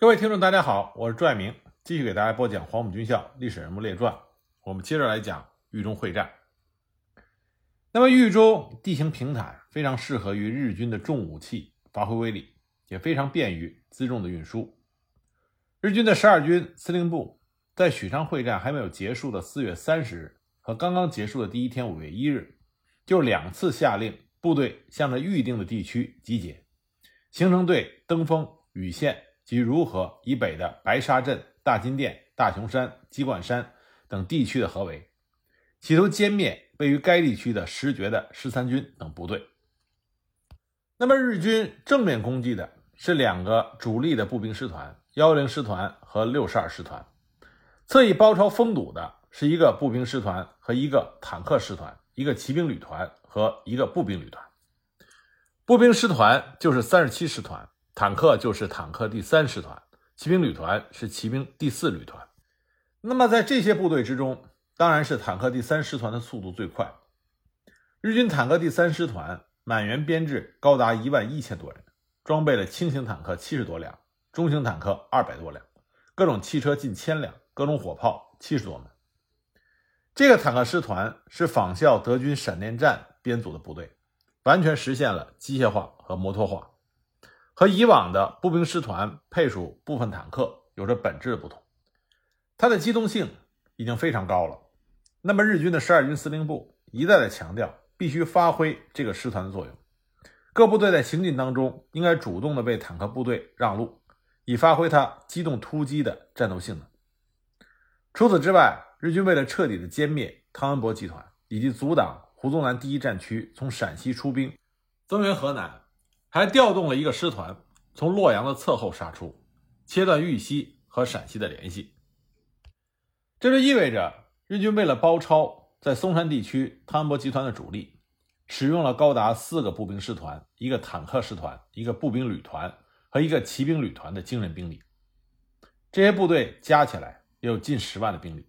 各位听众，大家好，我是朱爱明，继续给大家播讲《黄埔军校历史人物列传》。我们接着来讲豫中会战。那么，豫中地形平坦，非常适合于日军的重武器发挥威力，也非常便于辎重的运输。日军的十二军司令部在许昌会战还没有结束的四月三十日和刚刚结束的第一天五月一日，就两次下令部队向着预定的地区集结，形成对登封、禹县。及如何以北的白沙镇、大金店、大雄山、鸡冠山等地区的合围，企图歼灭位于该地区的石觉的十三军等部队。那么日军正面攻击的是两个主力的步兵师团幺零师团和六十二师团，侧翼包抄封堵的是一个步兵师团和一个坦克师团，一个骑兵旅团和一个步兵旅团。步兵师团就是三十七师团。坦克就是坦克第三师团，骑兵旅团是骑兵第四旅团。那么在这些部队之中，当然是坦克第三师团的速度最快。日军坦克第三师团满员编制高达一万一千多人，装备了轻型坦克七十多辆，中型坦克二百多辆，各种汽车近千辆，各种火炮七十多门。这个坦克师团是仿效德军闪电战编组的部队，完全实现了机械化和摩托化。和以往的步兵师团配属部分坦克有着本质的不同，它的机动性已经非常高了。那么日军的十二军司令部一再的强调，必须发挥这个师团的作用，各部队在行进当中应该主动的为坦克部队让路，以发挥它机动突击的战斗性能。除此之外，日军为了彻底的歼灭汤恩伯集团以及阻挡胡宗南第一战区从陕西出兵增援河南。还调动了一个师团从洛阳的侧后杀出，切断豫西和陕西的联系。这就意味着日军为了包抄在松山地区汤恩伯集团的主力，使用了高达四个步兵师团、一个坦克师团、一个步兵旅团和一个骑兵旅团的精锐兵力。这些部队加起来也有近十万的兵力，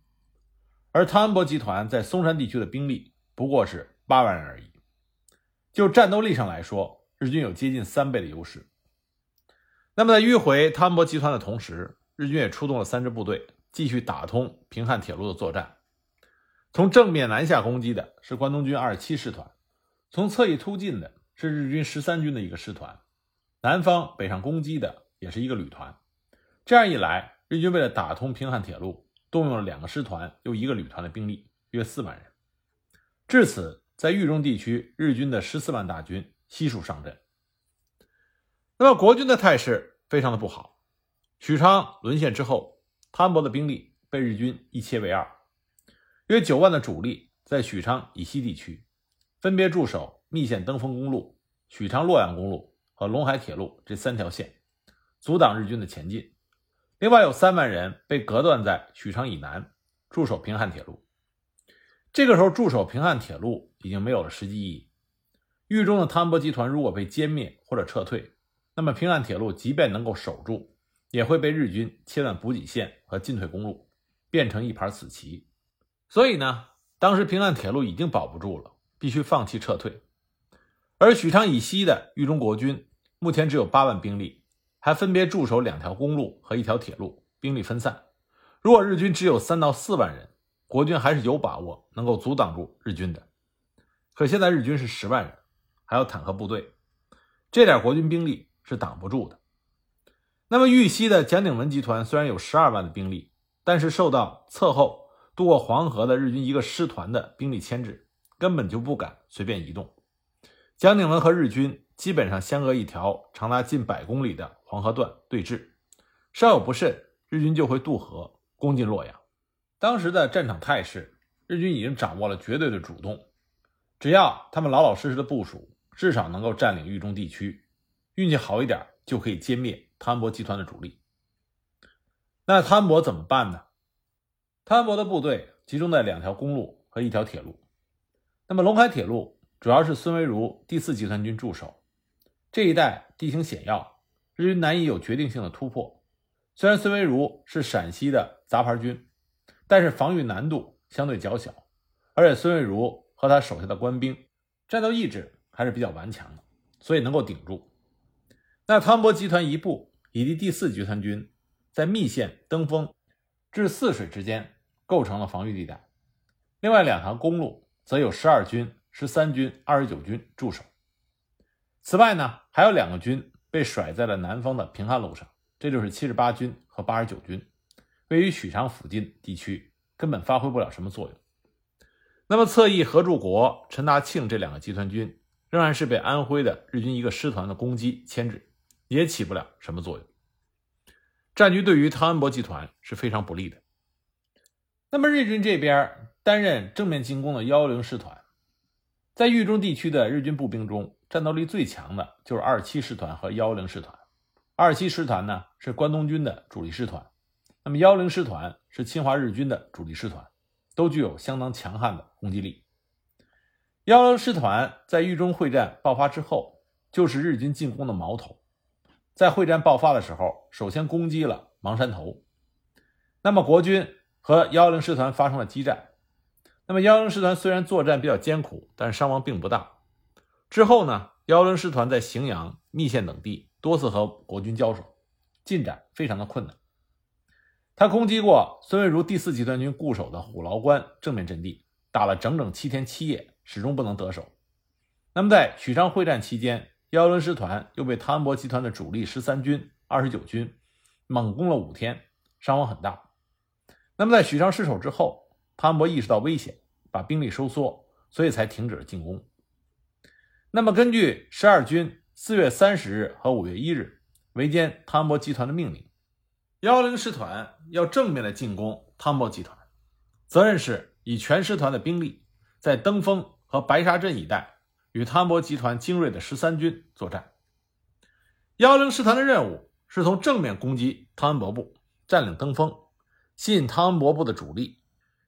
而汤恩伯集团在松山地区的兵力不过是八万人而已。就战斗力上来说，日军有接近三倍的优势。那么，在迂回汤恩伯集团的同时，日军也出动了三支部队，继续打通平汉铁路的作战。从正面南下攻击的是关东军二十七师团，从侧翼突进的是日军十三军的一个师团，南方北上攻击的也是一个旅团。这样一来，日军为了打通平汉铁路，动用了两个师团又一个旅团的兵力，约四万人。至此，在豫中地区，日军的十四万大军。悉数上阵。那么国军的态势非常的不好。许昌沦陷之后，汤恩伯的兵力被日军一切为二，约九万的主力在许昌以西地区，分别驻守密县登封公路、许昌洛阳公路和陇海铁路这三条线，阻挡日军的前进。另外有三万人被隔断在许昌以南，驻守平汉铁路。这个时候驻守平汉铁路已经没有了实际意义。豫中的汤恩伯集团如果被歼灭或者撤退，那么平汉铁路即便能够守住，也会被日军切断补给线和进退公路，变成一盘死棋。所以呢，当时平汉铁路已经保不住了，必须放弃撤退。而许昌以西的豫中国军目前只有八万兵力，还分别驻守两条公路和一条铁路，兵力分散。如果日军只有三到四万人，国军还是有把握能够阻挡住日军的。可现在日军是十万人。还有坦克部队，这点国军兵力是挡不住的。那么豫西的蒋鼎文集团虽然有十二万的兵力，但是受到侧后渡过黄河的日军一个师团的兵力牵制，根本就不敢随便移动。蒋鼎文和日军基本上相隔一条长达近百公里的黄河段对峙，稍有不慎，日军就会渡河攻进洛阳。当时的战场态势，日军已经掌握了绝对的主动，只要他们老老实实的部署。至少能够占领豫中地区，运气好一点就可以歼灭汤恩伯集团的主力。那汤恩伯怎么办呢？汤恩伯的部队集中在两条公路和一条铁路。那么陇海铁路主要是孙维如第四集团军驻守，这一带地形险要，日军难以有决定性的突破。虽然孙维如是陕西的杂牌军，但是防御难度相对较小，而且孙维如和他手下的官兵战斗意志。还是比较顽强的，所以能够顶住。那汤博集团一部以及第四集团军在密县登封至泗水之间构成了防御地带。另外两条公路则有十二军、十三军、二十九军驻守。此外呢，还有两个军被甩在了南方的平汉路上，这就是七十八军和八十九军，位于许昌附近地区，根本发挥不了什么作用。那么侧翼何柱国、陈大庆这两个集团军仍然是被安徽的日军一个师团的攻击牵制，也起不了什么作用。战局对于汤恩伯集团是非常不利的。那么日军这边担任正面进攻的幺幺零师团，在豫中地区的日军步兵中，战斗力最强的就是二七师团和幺幺零师团。二七师团呢是关东军的主力师团，那么幺幺零师团是侵华日军的主力师团，都具有相当强悍的攻击力。幺幺零师团在豫中会战爆发之后，就是日军进攻的矛头。在会战爆发的时候，首先攻击了邙山头。那么国军和幺幺零师团发生了激战。那么幺幺零师团虽然作战比较艰苦，但是伤亡并不大。之后呢，幺幺零师团在荥阳、密县等地多次和国军交手，进展非常的困难。他攻击过孙蔚如第四集团军固守的虎牢关正面阵地，打了整整七天七夜，始终不能得手。那么在许昌会战期间，幺幺零师团又被汤恩伯集团的主力十三军、二十九军猛攻了五天，伤亡很大。那么在许昌失守之后，汤恩伯意识到危险，把兵力收缩，所以才停止了进攻。那么根据十二军四月三十日和五月一日围歼汤恩伯集团的命令，幺幺零师团要正面的进攻汤恩伯集团，责任是以全师团的兵力在登封和白沙镇一带。与汤恩伯集团精锐的十三军作战，幺零师团的任务是从正面攻击汤恩伯部，占领登封，吸引汤恩伯部的主力，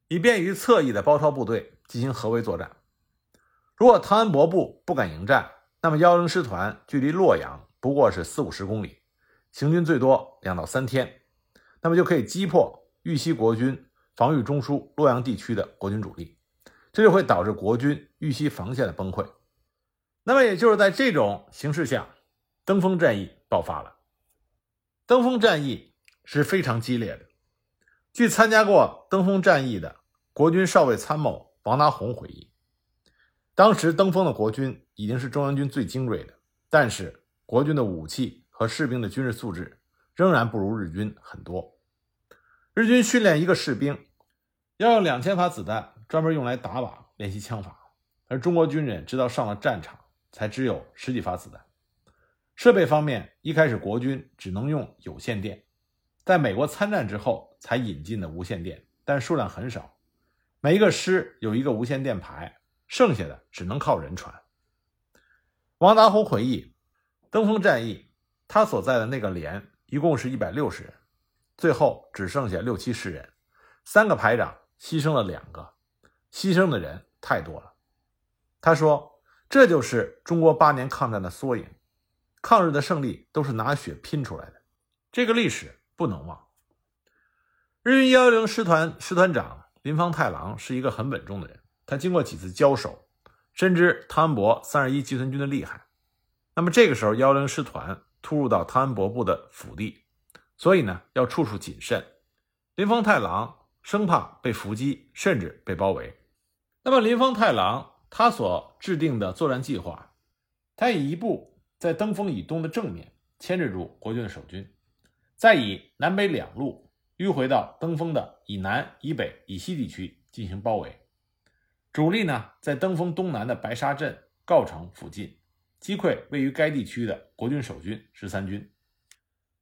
以便于侧翼的包抄部队进行合围作战。如果汤恩伯部不敢迎战，那么幺零师团距离洛阳不过是四五十公里，行军最多两到三天，那么就可以击破豫西国军防御中枢洛阳地区的国军主力，这就会导致国军豫西防线的崩溃。那么，也就是在这种形势下，登封战役爆发了。登封战役是非常激烈的。据参加过登封战役的国军少尉参谋王达宏回忆，当时登封的国军已经是中央军最精锐的，但是国军的武器和士兵的军事素质仍然不如日军很多。日军训练一个士兵要用两千发子弹，专门用来打靶练习枪法，而中国军人直到上了战场。才只有十几发子弹。设备方面，一开始国军只能用有线电，在美国参战之后才引进的无线电，但数量很少。每一个师有一个无线电排，剩下的只能靠人传。王达宏回忆，登封战役，他所在的那个连一共是一百六十人，最后只剩下六七十人，三个排长牺牲了两个，牺牲的人太多了。他说。这就是中国八年抗战的缩影，抗日的胜利都是拿血拼出来的，这个历史不能忘。日军幺幺零师团师团长林方太郎是一个很稳重的人，他经过几次交手，深知汤恩伯三十一集团军的厉害。那么这个时候，幺幺零师团突入到汤恩伯部的腹地，所以呢要处处谨慎。林方太郎生怕被伏击，甚至被包围。那么林峰太郎。他所制定的作战计划，他以一部在登封以东的正面牵制住国军的守军，再以南北两路迂回到登封的以南、以北、以西地区进行包围。主力呢在登封东南的白沙镇、告城附近击溃位于该地区的国军守军十三军。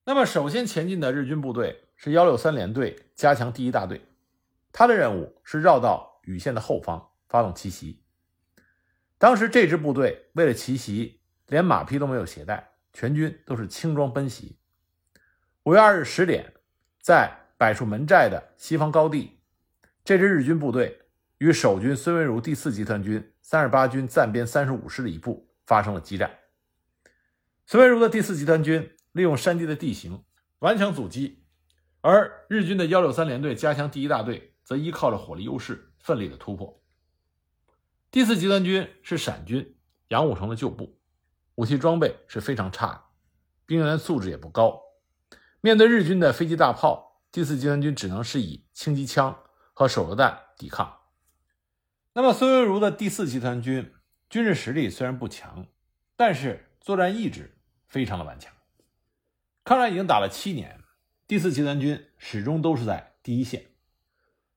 那么，首先前进的日军部队是幺六三联队加强第一大队，他的任务是绕到禹县的后方发动奇袭。当时这支部队为了奇袭，连马匹都没有携带，全军都是轻装奔袭。五月二日十点，在柏树门寨的西方高地，这支日军部队与守军孙文如第四集团军三十八军暂编三十五师的一部发生了激战。孙文如的第四集团军利用山地的地形顽强阻击，而日军的幺六三联队加强第一大队则依靠着火力优势，奋力的突破。第四集团军是陕军杨虎城的旧部，武器装备是非常差的，兵员素质也不高。面对日军的飞机大炮，第四集团军只能是以轻机枪和手榴弹抵抗。那么孙文如的第四集团军军事实力虽然不强，但是作战意志非常的顽强。抗战已经打了七年，第四集团军始终都是在第一线，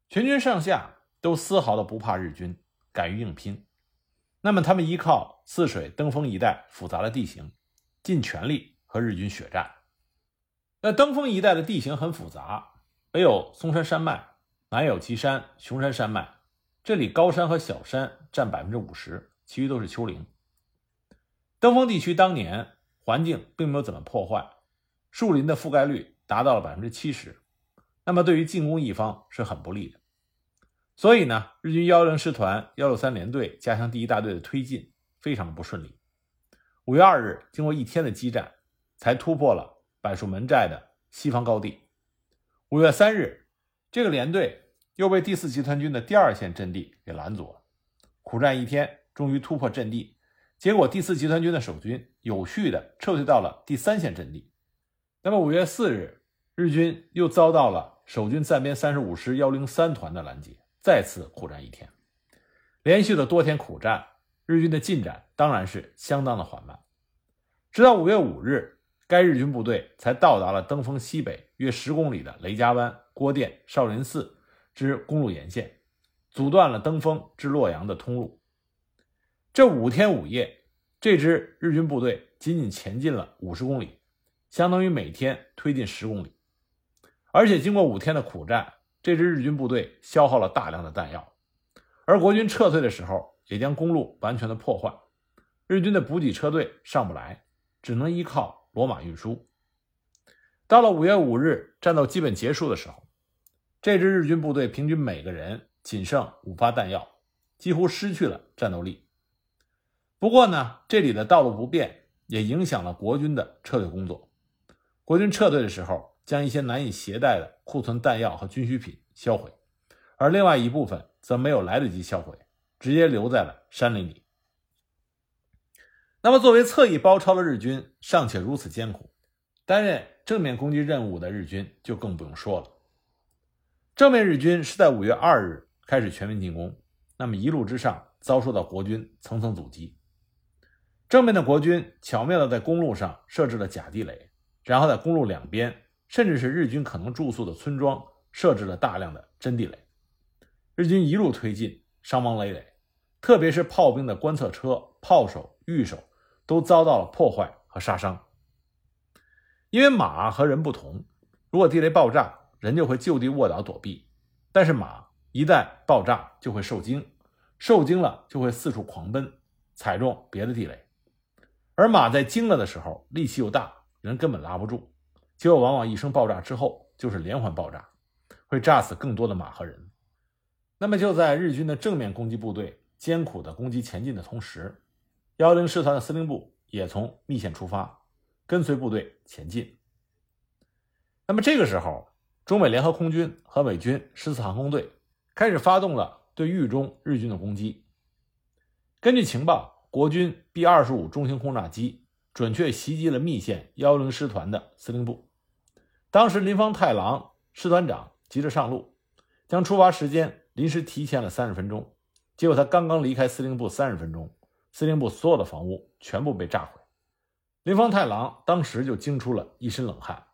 全军上下都丝毫的不怕日军，敢于硬拼。那么他们依靠泗水、登封一带复杂的地形，尽全力和日军血战。那登封一带的地形很复杂，北有嵩山山脉，南有岐山、熊山山脉。这里高山和小山占百分之五十，其余都是丘陵。登封地区当年环境并没有怎么破坏，树林的覆盖率达到了百分之七十，那么对于进攻一方是很不利的。所以呢，日军幺零师团幺六三联队加强第一大队的推进非常的不顺利。五月二日，经过一天的激战，才突破了柏树门寨的西方高地。五月三日，这个连队。又被第四集团军的第二线阵地给拦阻了，苦战一天，终于突破阵地。结果第四集团军的守军有序的撤退到了第三线阵地。那么五月四日，日军又遭到了守军暂编三十五师幺零三团的拦截，再次苦战一天。连续的多天苦战，日军的进展当然是相当的缓慢。直到五月五日，该日军部队才到达了登封西北约十公里的雷家湾、郭店、少林寺。之公路沿线，阻断了登封至洛阳的通路。这五天五夜，这支日军部队仅仅前进了五十公里，相当于每天推进十公里。而且经过五天的苦战，这支日军部队消耗了大量的弹药，而国军撤退的时候也将公路完全的破坏，日军的补给车队上不来，只能依靠骡马运输。到了五月五日，战斗基本结束的时候。这支日军部队平均每个人仅剩五发弹药，几乎失去了战斗力。不过呢，这里的道路不便也影响了国军的撤退工作。国军撤退的时候，将一些难以携带的库存弹药和军需品销毁，而另外一部分则没有来得及销毁，直接留在了山林里。那么，作为侧翼包抄的日军尚且如此艰苦，担任正面攻击任务的日军就更不用说了。正面日军是在五月二日开始全面进攻，那么一路之上遭受到国军层层阻击。正面的国军巧妙地在公路上设置了假地雷，然后在公路两边，甚至是日军可能住宿的村庄设置了大量的真地雷。日军一路推进，伤亡累累，特别是炮兵的观测车、炮手、御手都遭到了破坏和杀伤。因为马和人不同，如果地雷爆炸，人就会就地卧倒躲避，但是马一旦爆炸就会受惊，受惊了就会四处狂奔，踩中别的地雷。而马在惊了的时候力气又大，人根本拉不住，结果往往一声爆炸之后就是连环爆炸，会炸死更多的马和人。那么就在日军的正面攻击部队艰苦的攻击前进的同时，幺零师团的司令部也从密线出发，跟随部队前进。那么这个时候。中美联合空军和美军十四航空队开始发动了对豫中日军的攻击。根据情报，国军 B 二十五中型轰炸机准确袭击了密县幺零师团的司令部。当时林方太郎师团长急着上路，将出发时间临时提前了三十分钟。结果他刚刚离开司令部三十分钟，司令部所有的房屋全部被炸毁。林方太郎当时就惊出了一身冷汗。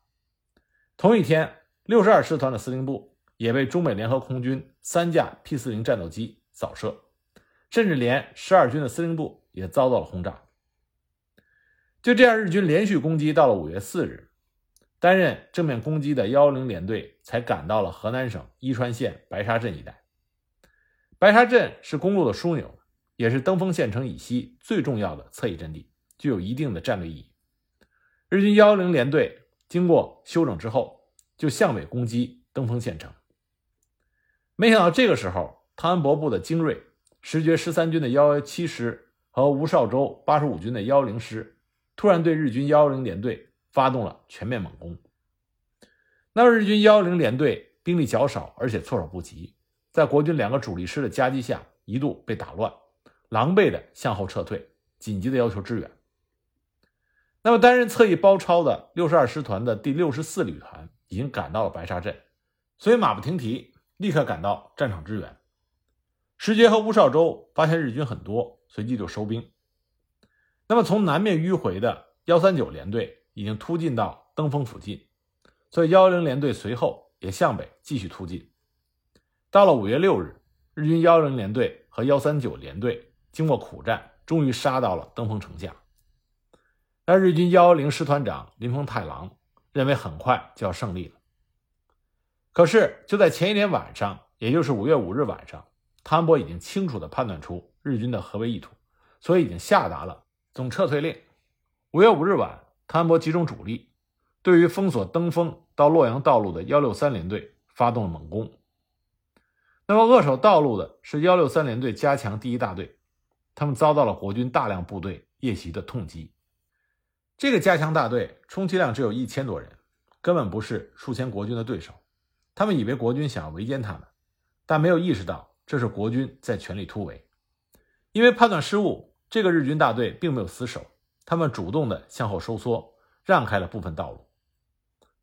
同一天。六十二师团的司令部也被中美联合空军三架 P 四零战斗机扫射，甚至连十二军的司令部也遭到了轰炸。就这样，日军连续攻击到了五月四日，担任正面攻击的幺幺零联队才赶到了河南省伊川县白沙镇一带。白沙镇是公路的枢纽，也是登封县城以西最重要的侧翼阵地，具有一定的战略意义。日军幺幺零联队经过休整之后。就向北攻击登封县城，没想到这个时候，汤恩伯部的精锐十觉十三军的幺幺七师和吴绍周八十五军的幺零师，突然对日军幺幺零联队发动了全面猛攻。那日军幺幺零联队兵力较少，而且措手不及，在国军两个主力师的夹击下，一度被打乱，狼狈的向后撤退，紧急的要求支援。那么担任侧翼包抄的六十二师团的第六十四旅团已经赶到了白沙镇，所以马不停蹄，立刻赶到战场支援。石觉和吴少洲发现日军很多，随即就收兵。那么从南面迂回的幺三九联队已经突进到登封附近，所以幺零联队随后也向北继续突进。到了五月六日，日军幺零联队和幺三九联队经过苦战，终于杀到了登封城下。但日军幺幺零师团长林峰太郎认为很快就要胜利了。可是就在前一天晚上，也就是五月五日晚上，汤恩伯已经清楚地判断出日军的合围意图，所以已经下达了总撤退令。五月五日晚，汤恩伯集中主力，对于封锁登封到洛阳道路的幺六三联队发动了猛攻。那么扼守道路的是幺六三联队加强第一大队，他们遭到了国军大量部队夜袭的痛击。这个加强大队充其量只有一千多人，根本不是数千国军的对手。他们以为国军想要围歼他们，但没有意识到这是国军在全力突围。因为判断失误，这个日军大队并没有死守，他们主动的向后收缩，让开了部分道路。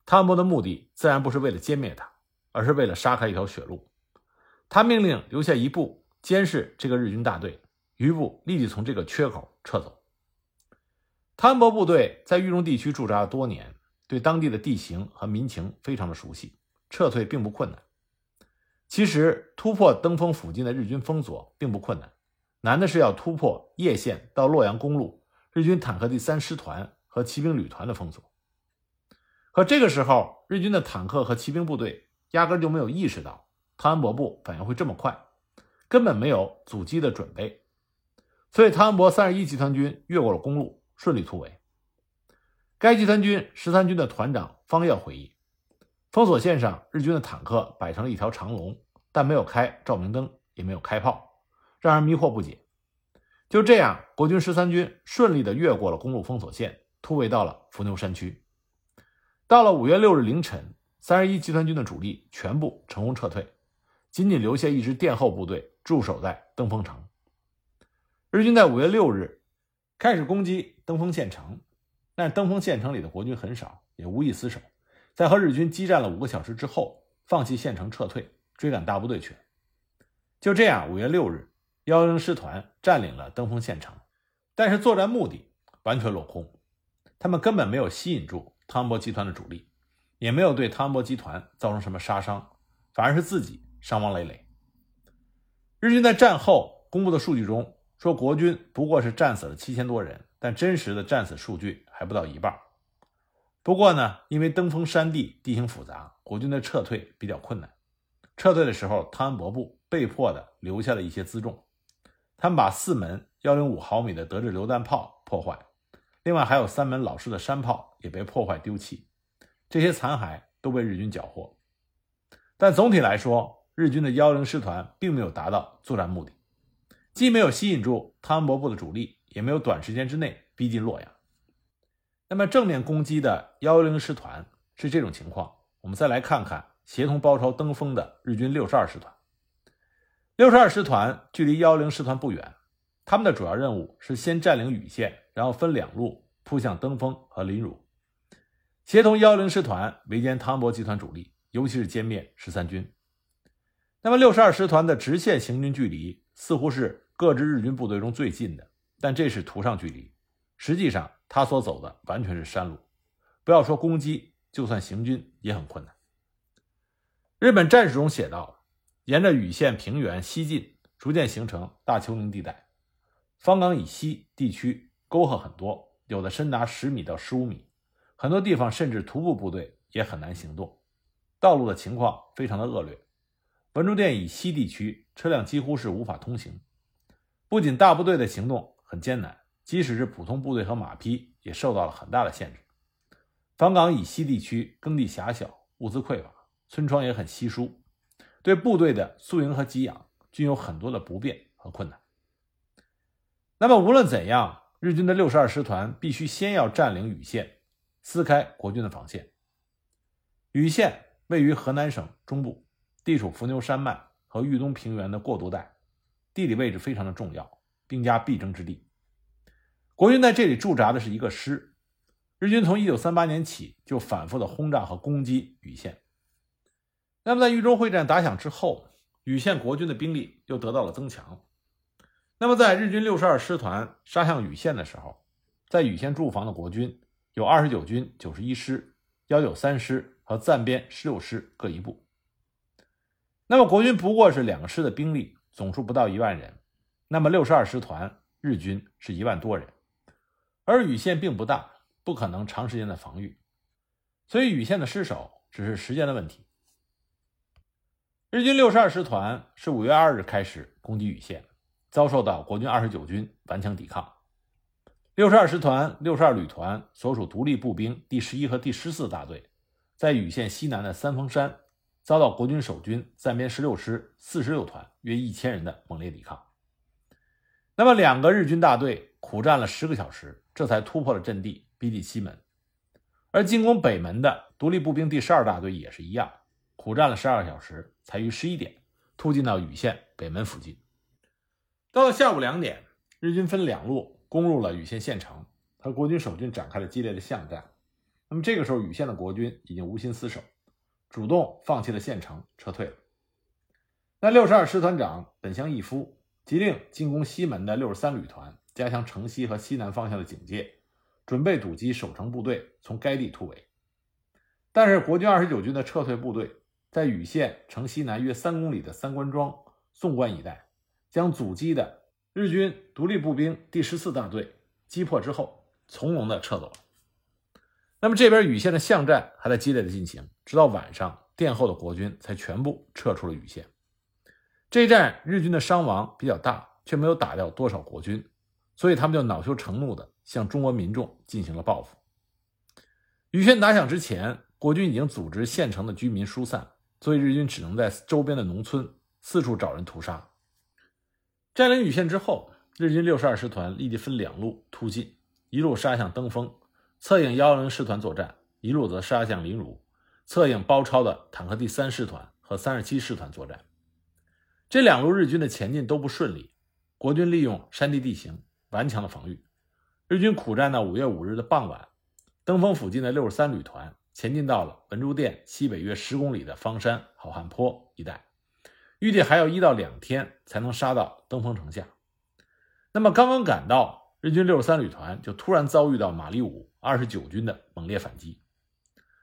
汤恩伯的目的自然不是为了歼灭他，而是为了杀开一条血路。他命令留下一部监视这个日军大队，余部立即从这个缺口撤走。汤恩伯部队在豫中地区驻扎了多年，对当地的地形和民情非常的熟悉，撤退并不困难。其实突破登封附近的日军封锁并不困难，难的是要突破叶县到洛阳公路日军坦克第三师团和骑兵旅团的封锁。可这个时候，日军的坦克和骑兵部队压根就没有意识到汤恩伯部反应会这么快，根本没有阻击的准备，所以汤恩伯三十一集团军越过了公路。顺利突围。该集团军十三军的团长方耀回忆，封锁线上日军的坦克摆成了一条长龙，但没有开照明灯，也没有开炮，让人迷惑不解。就这样，国军十三军顺利地越过了公路封锁线，突围到了伏牛山区。到了五月六日凌晨，三十一集团军的主力全部成功撤退，仅仅留下一支殿后部队驻守在登封城。日军在五月六日。开始攻击登封县城，但登封县城里的国军很少，也无意死守。在和日军激战了五个小时之后，放弃县城撤退，追赶大部队去了。就这样，五月六日，幺幺零师团占领了登封县城，但是作战目的完全落空。他们根本没有吸引住汤恩伯集团的主力，也没有对汤恩伯集团造成什么杀伤，反而是自己伤亡累累。日军在战后公布的数据中。说国军不过是战死了七千多人，但真实的战死数据还不到一半。不过呢，因为登封山地地形复杂，国军的撤退比较困难。撤退的时候，汤恩伯部被迫的留下了一些辎重，他们把四门幺零五毫米的德制榴弹炮破坏，另外还有三门老式的山炮也被破坏丢弃，这些残骸都被日军缴获。但总体来说，日军的幺零师团并没有达到作战目的。既没有吸引住汤恩伯部的主力，也没有短时间之内逼近洛阳。那么正面攻击的幺幺零师团是这种情况。我们再来看看协同包抄登封的日军六十二师团。六十二师团距离幺零师团不远，他们的主要任务是先占领禹县，然后分两路扑向登封和临汝，协同幺零师团围歼汤博集团主力，尤其是歼灭十三军。那么六十二师团的直线行军距离似乎是。各支日军部队中最近的，但这是图上距离，实际上他所走的完全是山路，不要说攻击，就算行军也很困难。日本战史中写道：沿着禹县平原西进，逐渐形成大丘陵地带，方岗以西地区沟壑很多，有的深达十米到十五米，很多地方甚至徒步部队也很难行动，道路的情况非常的恶劣。文殊殿以西地区车辆几乎是无法通行。不仅大部队的行动很艰难，即使是普通部队和马匹也受到了很大的限制。方岗以西地区耕地狭小，物资匮乏，村庄也很稀疏，对部队的宿营和给养均有很多的不便和困难。那么无论怎样，日军的六十二师团必须先要占领禹县，撕开国军的防线。禹县位于河南省中部，地处伏牛山脉和豫东平原的过渡带。地理位置非常的重要，兵家必争之地。国军在这里驻扎的是一个师，日军从1938年起就反复的轰炸和攻击禹县。那么在豫中会战打响之后，禹县国军的兵力又得到了增强。那么在日军62师团杀向禹县的时候，在禹县驻防的国军有29军91师、193师和暂编16师各一部。那么国军不过是两个师的兵力，总数不到一万人。那么62师团日军是一万多人，而禹县并不大，不可能长时间的防御，所以禹县的失守只是时间的问题。日军62师团是5月2日开始攻击禹县，遭受到国军29军顽强抵抗。62师团62旅团所属独立步兵第十一和第十四大队，在禹县西南的三峰山。遭到国军守军暂编十六师四十六团约一千人的猛烈抵抗。那么，两个日军大队苦战了十个小时，这才突破了阵地，逼近西门。而进攻北门的独立步兵第十二大队也是一样，苦战了十二个小时，才于十一点突进到禹县北门附近。到了下午两点，日军分两路攻入了禹县县城，和国军守军展开了激烈的巷战。那么，这个时候，禹县的国军已经无心厮守。主动放弃了县城，撤退了。那六十二师团长本乡义夫急令进攻西门的六十三旅团加强城西和西南方向的警戒，准备堵击守城部队从该地突围。但是国军二十九军的撤退部队在禹县城西南约三公里的三关庄、宋关一带，将阻击的日军独立步兵第十四大队击破之后，从容的撤走了。那么这边禹县的巷战还在激烈的进行，直到晚上，殿后的国军才全部撤出了禹县。这一战日军的伤亡比较大，却没有打掉多少国军，所以他们就恼羞成怒的向中国民众进行了报复。禹县打响之前，国军已经组织县城的居民疏散，所以日军只能在周边的农村四处找人屠杀。占领禹县之后，日军六十二师团立即分两路突进，一路杀向登封。策应幺幺零师团作战，一路则杀向临汝，策应包抄的坦克第三师团和三十七师团作战。这两路日军的前进都不顺利，国军利用山地地形顽强的防御。日军苦战到五月五日的傍晚，登封附近的六十三旅团前进到了文殊店西北约十公里的方山好汉坡一带，预计还要一到两天才能杀到登封城下。那么刚刚赶到，日军六十三旅团就突然遭遇到马立武。二十九军的猛烈反击，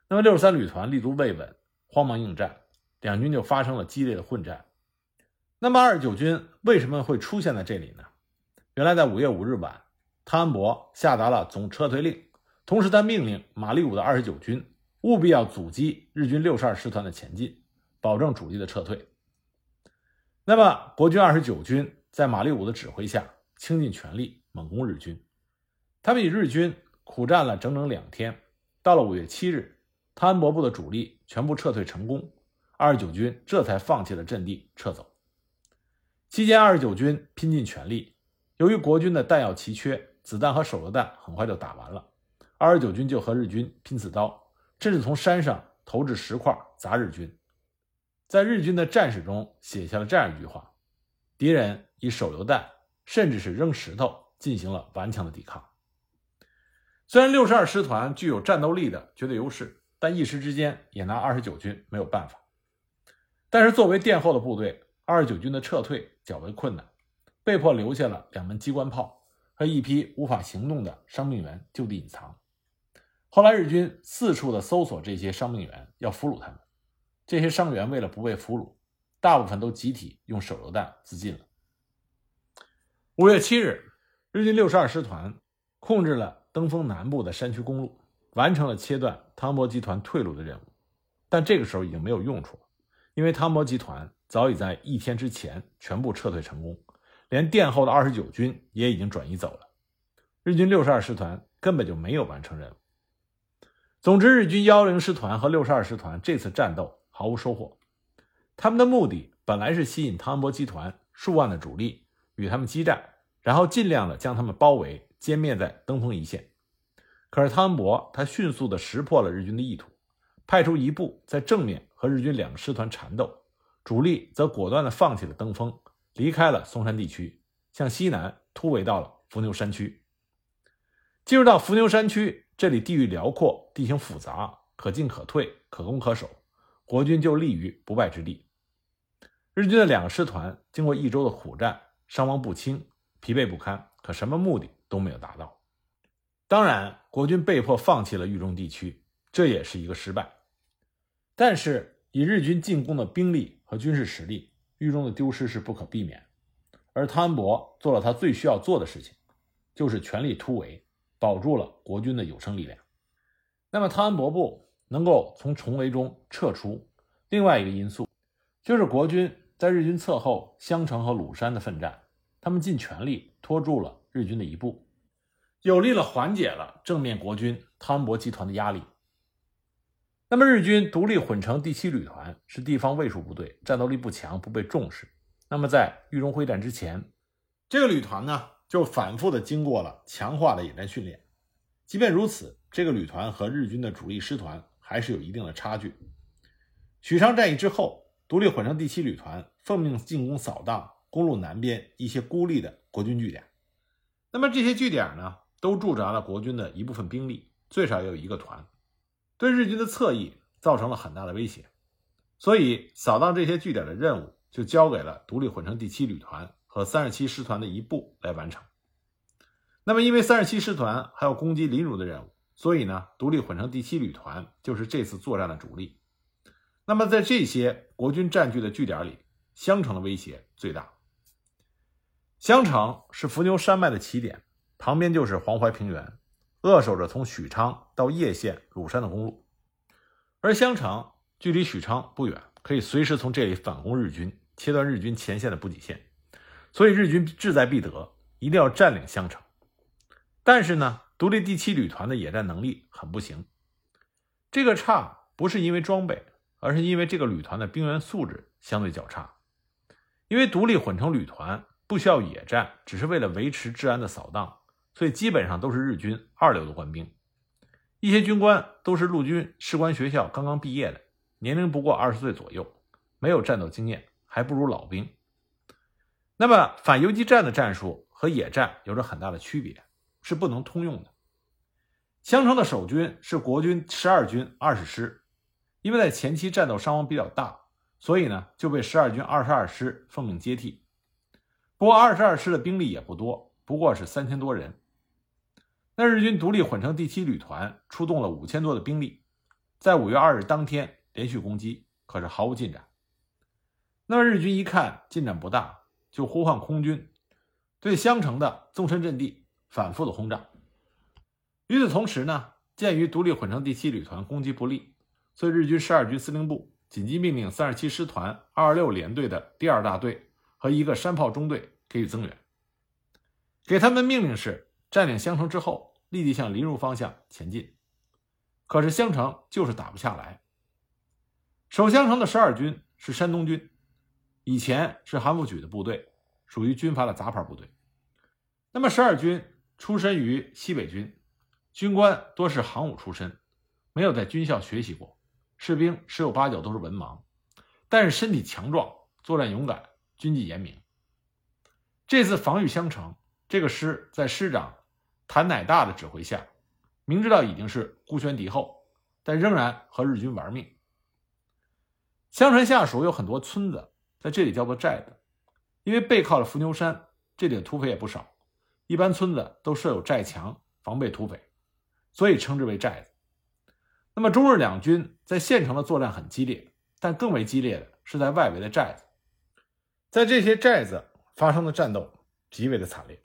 那么六十三旅团立足未稳，慌忙应战，两军就发生了激烈的混战。那么二十九军为什么会出现在这里呢？原来在五月五日晚，汤恩伯下达了总撤退令，同时他命令马立武的二十九军务必要阻击日军六十二师团的前进，保证主力的撤退。那么国军二十九军在马立武的指挥下，倾尽全力猛攻日军，他们与日军。苦战了整整两天，到了五月七日，汤恩伯部的主力全部撤退成功，二十九军这才放弃了阵地撤走。期间，二十九军拼尽全力，由于国军的弹药奇缺，子弹和手榴弹很快就打完了，二十九军就和日军拼刺刀，甚至从山上投掷石块砸日军。在日军的战史中写下了这样一句话：“敌人以手榴弹，甚至是扔石头，进行了顽强的抵抗。”虽然六十二师团具有战斗力的绝对优势，但一时之间也拿二十九军没有办法。但是作为殿后的部队，二十九军的撤退较为困难，被迫留下了两门机关炮和一批无法行动的伤病员就地隐藏。后来日军四处的搜索这些伤病员，要俘虏他们。这些伤员为了不被俘虏，大部分都集体用手榴弹自尽了。五月七日，日军六十二师团控制了。登封南部的山区公路，完成了切断汤博集团退路的任务，但这个时候已经没有用处了，因为汤博集团早已在一天之前全部撤退成功，连殿后的二十九军也已经转移走了，日军六十二师团根本就没有完成任务。总之，日军幺零师团和六十二师团这次战斗毫无收获，他们的目的本来是吸引汤恩伯集团数万的主力与他们激战，然后尽量的将他们包围。歼灭在登封一线，可是汤恩伯他迅速地识破了日军的意图，派出一部在正面和日军两个师团缠斗，主力则果断地放弃了登封，离开了松山地区，向西南突围到了伏牛山区。进入到伏牛山区，这里地域辽阔，地形复杂，可进可退，可攻可守，国军就立于不败之地。日军的两个师团经过一周的苦战，伤亡不轻，疲惫不堪，可什么目的都没有达到。当然，国军被迫放弃了豫中地区，这也是一个失败。但是，以日军进攻的兵力和军事实力，豫中的丢失是不可避免。而汤恩伯做了他最需要做的事情，就是全力突围，保住了国军的有生力量。那么，汤恩伯部能够从重围中撤出，另外一个因素就是国军。在日军侧后襄城和鲁山的奋战，他们尽全力拖住了日军的一步，有力了缓解了正面国军汤恩伯集团的压力。那么日军独立混成第七旅团是地方卫戍部队，战斗力不强，不被重视。那么在豫中会战之前，这个旅团呢就反复的经过了强化的野战训练。即便如此，这个旅团和日军的主力师团还是有一定的差距。许昌战役之后。独立混成第七旅团奉命进攻扫荡公路南边一些孤立的国军据点，那么这些据点呢，都驻扎了国军的一部分兵力，最少也有一个团，对日军的侧翼造成了很大的威胁，所以扫荡这些据点的任务就交给了独立混成第七旅团和三十七师团的一部来完成。那么，因为三十七师团还要攻击临汝的任务，所以呢，独立混成第七旅团就是这次作战的主力。那么，在这些国军占据的据点里，襄城的威胁最大。襄城是伏牛山脉的起点，旁边就是黄淮平原，扼守着从许昌到叶县、鲁山的公路。而襄城距离许昌不远，可以随时从这里反攻日军，切断日军前线的补给线。所以日军志在必得，一定要占领襄城。但是呢，独立第七旅团的野战能力很不行，这个差不是因为装备。而是因为这个旅团的兵员素质相对较差，因为独立混成旅团不需要野战，只是为了维持治安的扫荡，所以基本上都是日军二流的官兵。一些军官都是陆军士官学校刚刚毕业的，年龄不过二十岁左右，没有战斗经验，还不如老兵。那么反游击战的战术和野战有着很大的区别，是不能通用的。襄城的守军是国军十二军二十师。因为在前期战斗伤亡比较大，所以呢就被十二军二十二师奉命接替。不过二十二师的兵力也不多，不过是三千多人。那日军独立混成第七旅团出动了五千多的兵力，在五月二日当天连续攻击，可是毫无进展。那么日军一看进展不大，就呼唤空军对襄城的纵深阵地反复的轰炸。与此同时呢，鉴于独立混成第七旅团攻击不利。所以，日军十二军司令部紧急命令三十七师团二二六联队的第二大队和一个山炮中队给予增援。给他们命令是占领襄城之后，立即向临汝方向前进。可是襄城就是打不下来。守襄城的十二军是山东军，以前是韩复榘的部队，属于军阀的杂牌部队。那么十二军出身于西北军，军官多是行伍出身，没有在军校学习过。士兵十有八九都是文盲，但是身体强壮，作战勇敢，军纪严明。这次防御襄城，这个师在师长谭乃大的指挥下，明知道已经是孤悬敌后，但仍然和日军玩命。襄城下属有很多村子，在这里叫做寨子，因为背靠着伏牛山，这里的土匪也不少，一般村子都设有寨墙防备土匪，所以称之为寨子。那么中日两军在县城的作战很激烈，但更为激烈的是在外围的寨子，在这些寨子发生的战斗极为的惨烈。